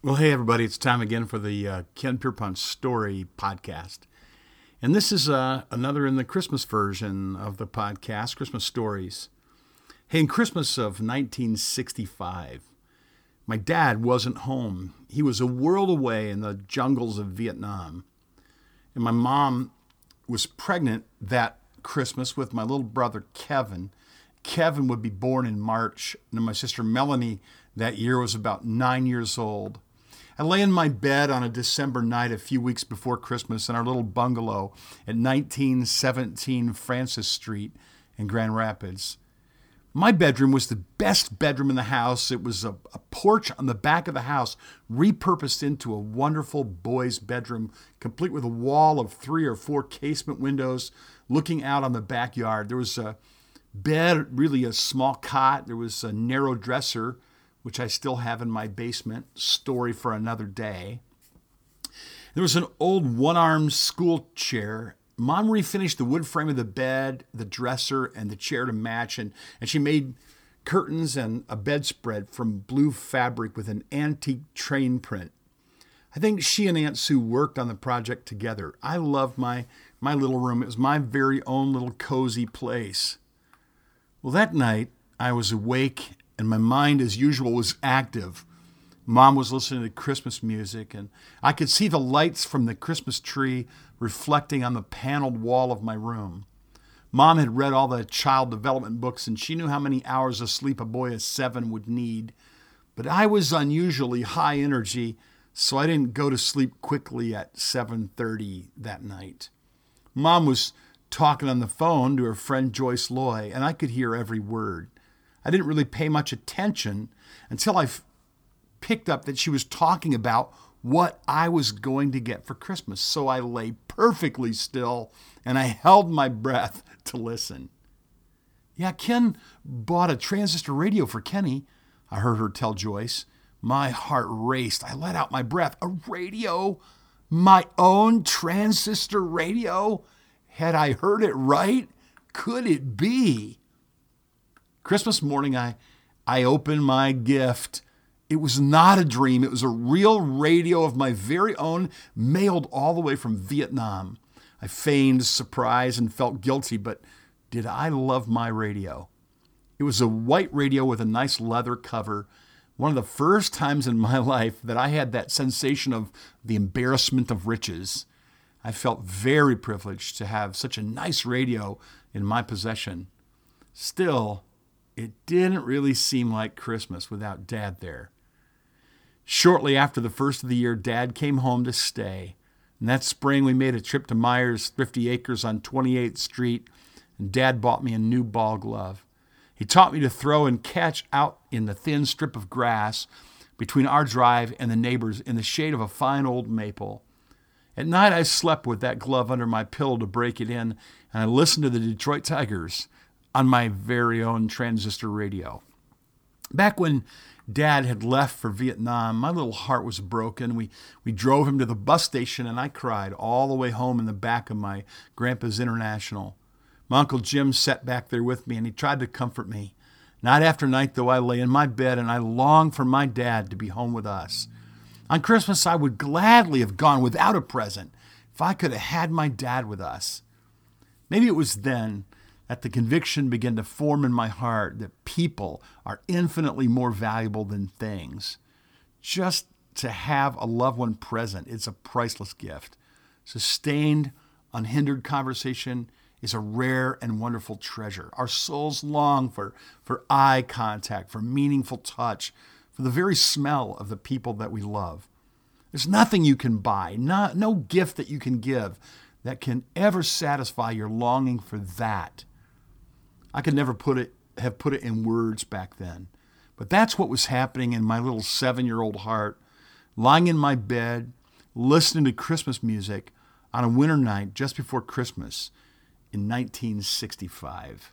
Well, hey, everybody, it's time again for the uh, Ken Pierpont Story podcast. And this is uh, another in the Christmas version of the podcast, Christmas Stories. Hey, in Christmas of 1965, my dad wasn't home. He was a world away in the jungles of Vietnam. And my mom was pregnant that Christmas with my little brother, Kevin. Kevin would be born in March, and my sister Melanie that year was about nine years old. I lay in my bed on a December night a few weeks before Christmas in our little bungalow at 1917 Francis Street in Grand Rapids. My bedroom was the best bedroom in the house. It was a, a, porch on the back of the house, repurposed into a wonderful boys' bedroom, complete with a wall of three or four casement windows looking out on the backyard. There was a bed, really a small cot. There was a narrow dresser which I still have in my basement, story for another day. There was an old one armed school chair. Mom refinished the wood frame of the bed, the dresser, and the chair to match, and, and she made curtains and a bedspread from blue fabric with an antique train print. I think she and Aunt Sue worked on the project together. I loved my, my little room. It was my very own little cozy place. Well, that night, I was awake and my mind, as usual, was active. Mom was listening to Christmas music, and I could see the lights from the Christmas tree reflecting on the paneled wall of my room. Mom had read all the child development books, and she knew how many hours of sleep a boy of seven would need. But I was unusually high energy, so I didn't go to sleep quickly at 7:30 that night. Mom was talking on the phone to her friend Joyce Loy, and I could hear every word. I didn't really pay much attention until I picked up that she was talking about what I was going to get for Christmas. So I lay perfectly still and I held my breath to listen. Yeah, Ken bought a transistor radio for Kenny, I heard her tell Joyce. My heart raced. I let out my breath. A radio? My own transistor radio? Had I heard it right? Could it be? Christmas morning, I, I opened my gift. It was not a dream. It was a real radio of my very own, mailed all the way from Vietnam. I feigned surprise and felt guilty, but did I love my radio? It was a white radio with a nice leather cover. One of the first times in my life that I had that sensation of the embarrassment of riches. I felt very privileged to have such a nice radio in my possession. Still, it didn't really seem like Christmas without Dad there. Shortly after the first of the year, Dad came home to stay. And that spring, we made a trip to Meijer's Thrifty Acres on 28th Street, and Dad bought me a new ball glove. He taught me to throw and catch out in the thin strip of grass between our drive and the neighbors in the shade of a fine old maple. At night, I slept with that glove under my pillow to break it in, and I listened to the Detroit Tigers on my very own transistor radio. Back when Dad had left for Vietnam, my little heart was broken. We, we drove him to the bus station, and I cried all the way home in the back of my grandpa's International. My Uncle Jim sat back there with me, and he tried to comfort me. Night after night, though, I lay in my bed, and I longed for my dad to be home with us. On Christmas, I would gladly have gone without a present if I could have had my dad with us. Maybe it was then that the conviction began to form in my heart that people are infinitely more valuable than things. Just to have a loved one present, it's a priceless gift. Sustained, unhindered conversation is a rare and wonderful treasure. Our souls long for, for eye contact, for meaningful touch, for the very smell of the people that we love. There's nothing you can buy, not, no gift that you can give that can ever satisfy your longing for that I could never put it have put it in words back then. But that's what was happening in my little 7-year-old heart, lying in my bed, listening to Christmas music on a winter night just before Christmas in 1965.